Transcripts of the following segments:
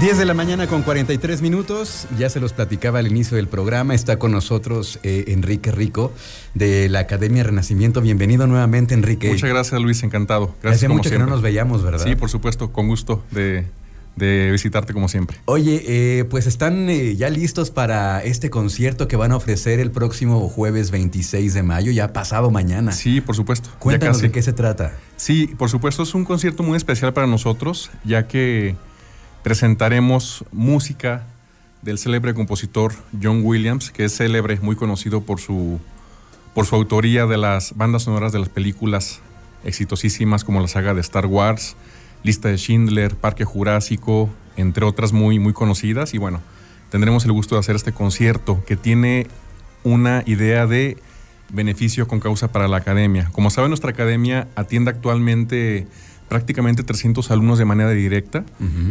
10 de la mañana con 43 minutos, ya se los platicaba al inicio del programa, está con nosotros eh, Enrique Rico de la Academia Renacimiento. Bienvenido nuevamente, Enrique. Muchas gracias, Luis, encantado. Gracias. Hace mucho que no nos veíamos, ¿verdad? Sí, por supuesto, con gusto de, visitarte como siempre. Oye, eh, pues están eh, ya listos para este concierto que van a ofrecer el próximo jueves 26 de mayo, ya pasado mañana. Sí, por supuesto. Cuéntanos de qué se trata. Sí, por supuesto, es un concierto muy especial para nosotros, ya que presentaremos música del célebre compositor John Williams, que es célebre, muy conocido por su, por su autoría de las bandas sonoras de las películas exitosísimas como la saga de Star Wars, Lista de Schindler, Parque Jurásico, entre otras muy, muy conocidas. Y bueno, tendremos el gusto de hacer este concierto que tiene una idea de beneficio con causa para la academia. Como saben, nuestra academia atiende actualmente prácticamente 300 alumnos de manera directa.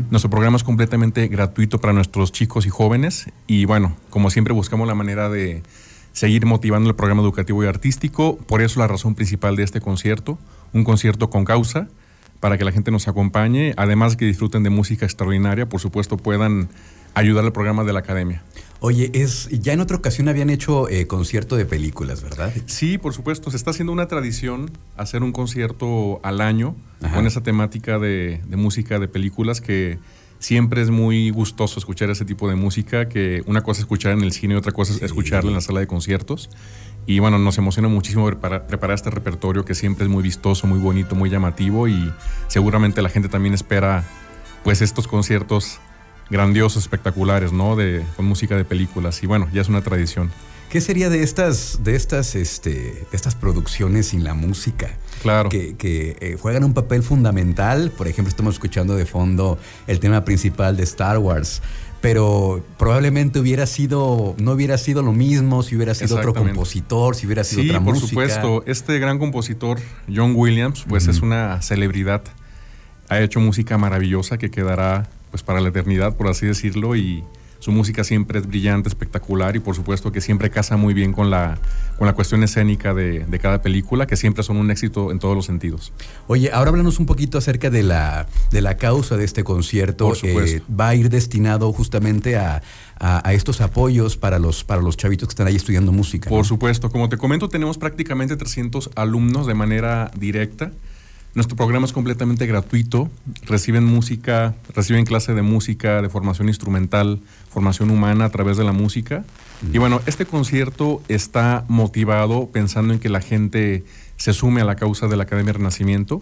Nuestro programa es completamente gratuito para nuestros chicos y jóvenes y bueno, como siempre buscamos la manera de seguir motivando el programa educativo y artístico. Por eso la razón principal de este concierto, un concierto con causa, para que la gente nos acompañe, además que disfruten de música extraordinaria, por supuesto puedan ayudar al programa de la academia. Oye, es ya en otra ocasión habían hecho eh, concierto de películas, ¿verdad? Sí, por supuesto. Se está haciendo una tradición hacer un concierto al año con esa temática de, música de películas que siempre es muy gustoso escuchar ese tipo de música, que una cosa es escuchar en el cine y otra cosa es escucharla en la sala de conciertos. Y bueno, nos emociona muchísimo preparar, preparar, este repertorio que siempre es muy vistoso, muy bonito, muy llamativo y seguramente la gente también espera pues estos conciertos grandiosos, espectaculares, ¿no? De, con música de películas. Y bueno, ya es una tradición. ¿Qué sería de estas, de estas, este, de estas producciones sin la música? Claro. Que, eh, juegan un papel fundamental. Por ejemplo, estamos escuchando de fondo el tema principal de Star Wars. Pero probablemente hubiera sido, no hubiera sido lo mismo si hubiera sido otro compositor, si hubiera sido otra música. Sí, por supuesto. Este gran compositor, John Williams, pues es una celebridad. Ha hecho música maravillosa que quedará pues para la eternidad, por así decirlo, y su música siempre es brillante, espectacular y por supuesto que siempre casa muy bien con la, con la cuestión escénica de, cada película, que siempre son un éxito en todos los sentidos. Oye, ahora háblanos un poquito acerca de la, de la causa de este concierto. Por va a ir destinado justamente a, a, estos apoyos para los, para los chavitos que están ahí estudiando música. Por supuesto, como te comento, tenemos prácticamente 300 alumnos de manera directa. Nuestro programa es completamente gratuito. Reciben música, reciben clase de música, de formación instrumental, formación humana a través de la música. Y bueno, este concierto está motivado pensando en que la gente se sume a la causa de la Academia Renacimiento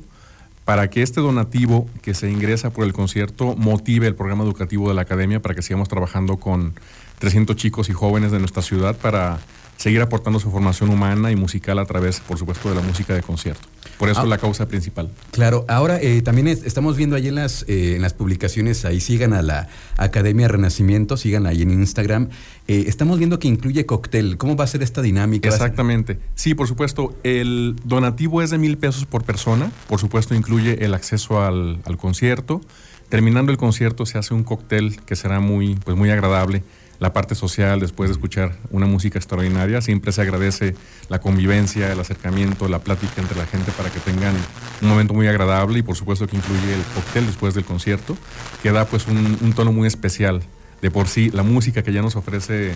para que este donativo que se ingresa por el concierto motive el programa educativo de la Academia para que sigamos trabajando con 300 chicos y jóvenes de nuestra ciudad para seguir aportando su formación humana y musical a través, por supuesto, de la música de concierto. Por eso es ah. la causa principal. Claro, ahora eh, también estamos viendo ahí en las, eh, en las publicaciones, ahí sigan a la Academia Renacimiento, sigan ahí en Instagram. Eh, estamos viendo que incluye cóctel. ¿Cómo va a ser esta dinámica? Exactamente. Sí, por supuesto. El donativo es de mil pesos por persona. Por supuesto, incluye el acceso al, al concierto. Terminando el concierto se hace un cóctel que será muy, pues muy agradable la parte social después de escuchar una música extraordinaria. Siempre se agradece la convivencia, el acercamiento, la plática entre la gente para que tengan un momento muy agradable y por supuesto que incluye el cóctel después del concierto, que da pues un, tono muy especial. De por sí, la música que ya nos ofrece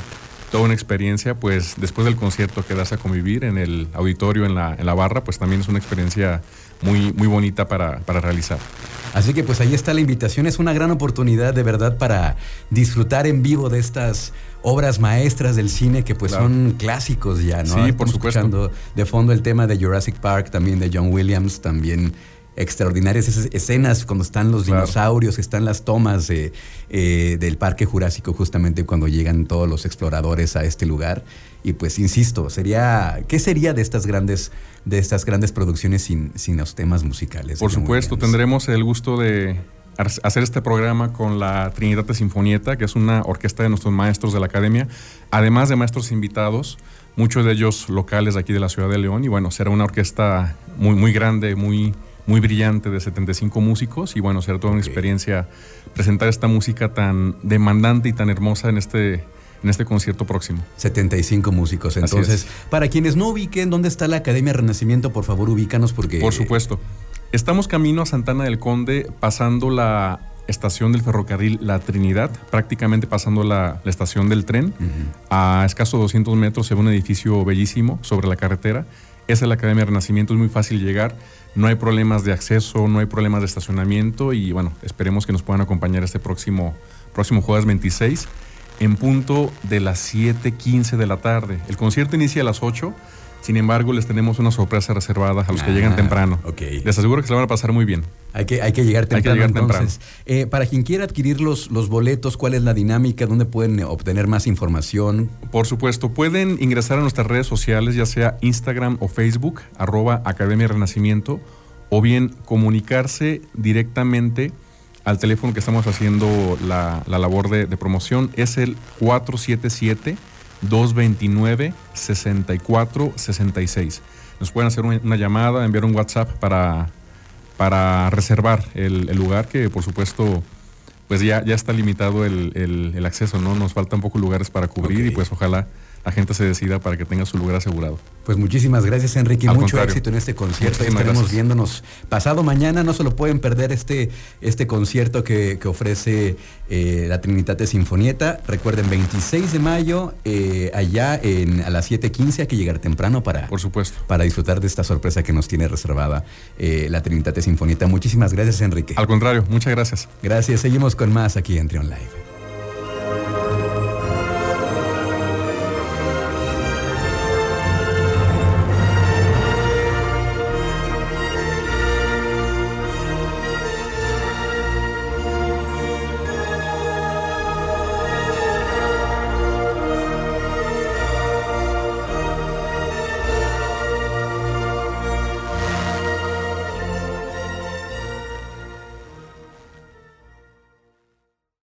toda una experiencia, pues después del concierto quedarse a convivir en el auditorio, en la, en la barra, pues también es una experiencia muy, muy bonita para, para realizar. Así que pues ahí está la invitación, es una gran oportunidad de verdad para disfrutar en vivo de estas obras maestras del cine que pues son clásicos ya, ¿no? Sí, por supuesto. Escuchando de fondo el tema de Jurassic Park, también de John Williams, también extraordinarias esas escenas cuando están los dinosaurios, están las tomas eh, del Parque Jurásico justamente cuando llegan todos los exploradores a este lugar. Y pues insisto, sería, ¿qué sería de estas grandes, de estas grandes producciones sin, sin los temas musicales? Por supuesto, tendremos el gusto de hacer este programa con la Trinidad de Sinfonieta, que es una orquesta de nuestros maestros de la academia, además de maestros invitados, muchos de ellos locales aquí de la ciudad de León. Y bueno, será una orquesta muy, muy grande, muy, muy brillante de 75 músicos. Y bueno, será toda una experiencia presentar esta música tan demandante y tan hermosa en este en este concierto próximo. 75 músicos. Entonces, para quienes no ubiquen dónde está la Academia Renacimiento, por favor ubícanos porque... Por supuesto. Estamos camino a Santana del Conde, pasando la estación del ferrocarril La Trinidad, prácticamente pasando la, estación del tren. A escaso 200 metros se ve un edificio bellísimo sobre la carretera. Esa es la Academia Renacimiento, es muy fácil llegar. No hay problemas de acceso, no hay problemas de estacionamiento y bueno, esperemos que nos puedan acompañar este próximo, próximo jueves 26 en punto de las 7.15 de la tarde. El concierto inicia a las 8 sin embargo, les tenemos una sorpresa reservada a los que llegan ah, temprano. Les aseguro que se la van a pasar muy bien. Hay que, hay que llegar temprano. entonces. Eh, para quien quiera adquirir los, los boletos, ¿cuál es la dinámica? ¿Dónde pueden obtener más información? Por supuesto, pueden ingresar a nuestras redes sociales, ya sea Instagram o Facebook, arroba Academia Renacimiento, o bien comunicarse directamente al teléfono que estamos haciendo la, labor de, de promoción. Es el 477 229 64 66. Nos pueden hacer una llamada, enviar un WhatsApp para, para reservar el, lugar, que por supuesto pues ya, ya está limitado el, acceso, ¿no? Nos faltan pocos lugares para cubrir y pues ojalá la gente se decida para que tenga su lugar asegurado. Pues muchísimas gracias, Enrique. Mucho éxito en este concierto. Estaremos viéndonos pasado mañana. No se lo pueden perder este, este concierto que, ofrece eh, la Trinitate Sinfonieta. Recuerden, 26 de mayo, eh, allá en, a las 7:15. Hay que llegar temprano para, Por supuesto. para disfrutar de esta sorpresa que nos tiene reservada eh, la Trinitate Sinfonieta. Muchísimas gracias, Enrique. Al contrario, muchas gracias. Gracias. Seguimos con más aquí en Trion Live.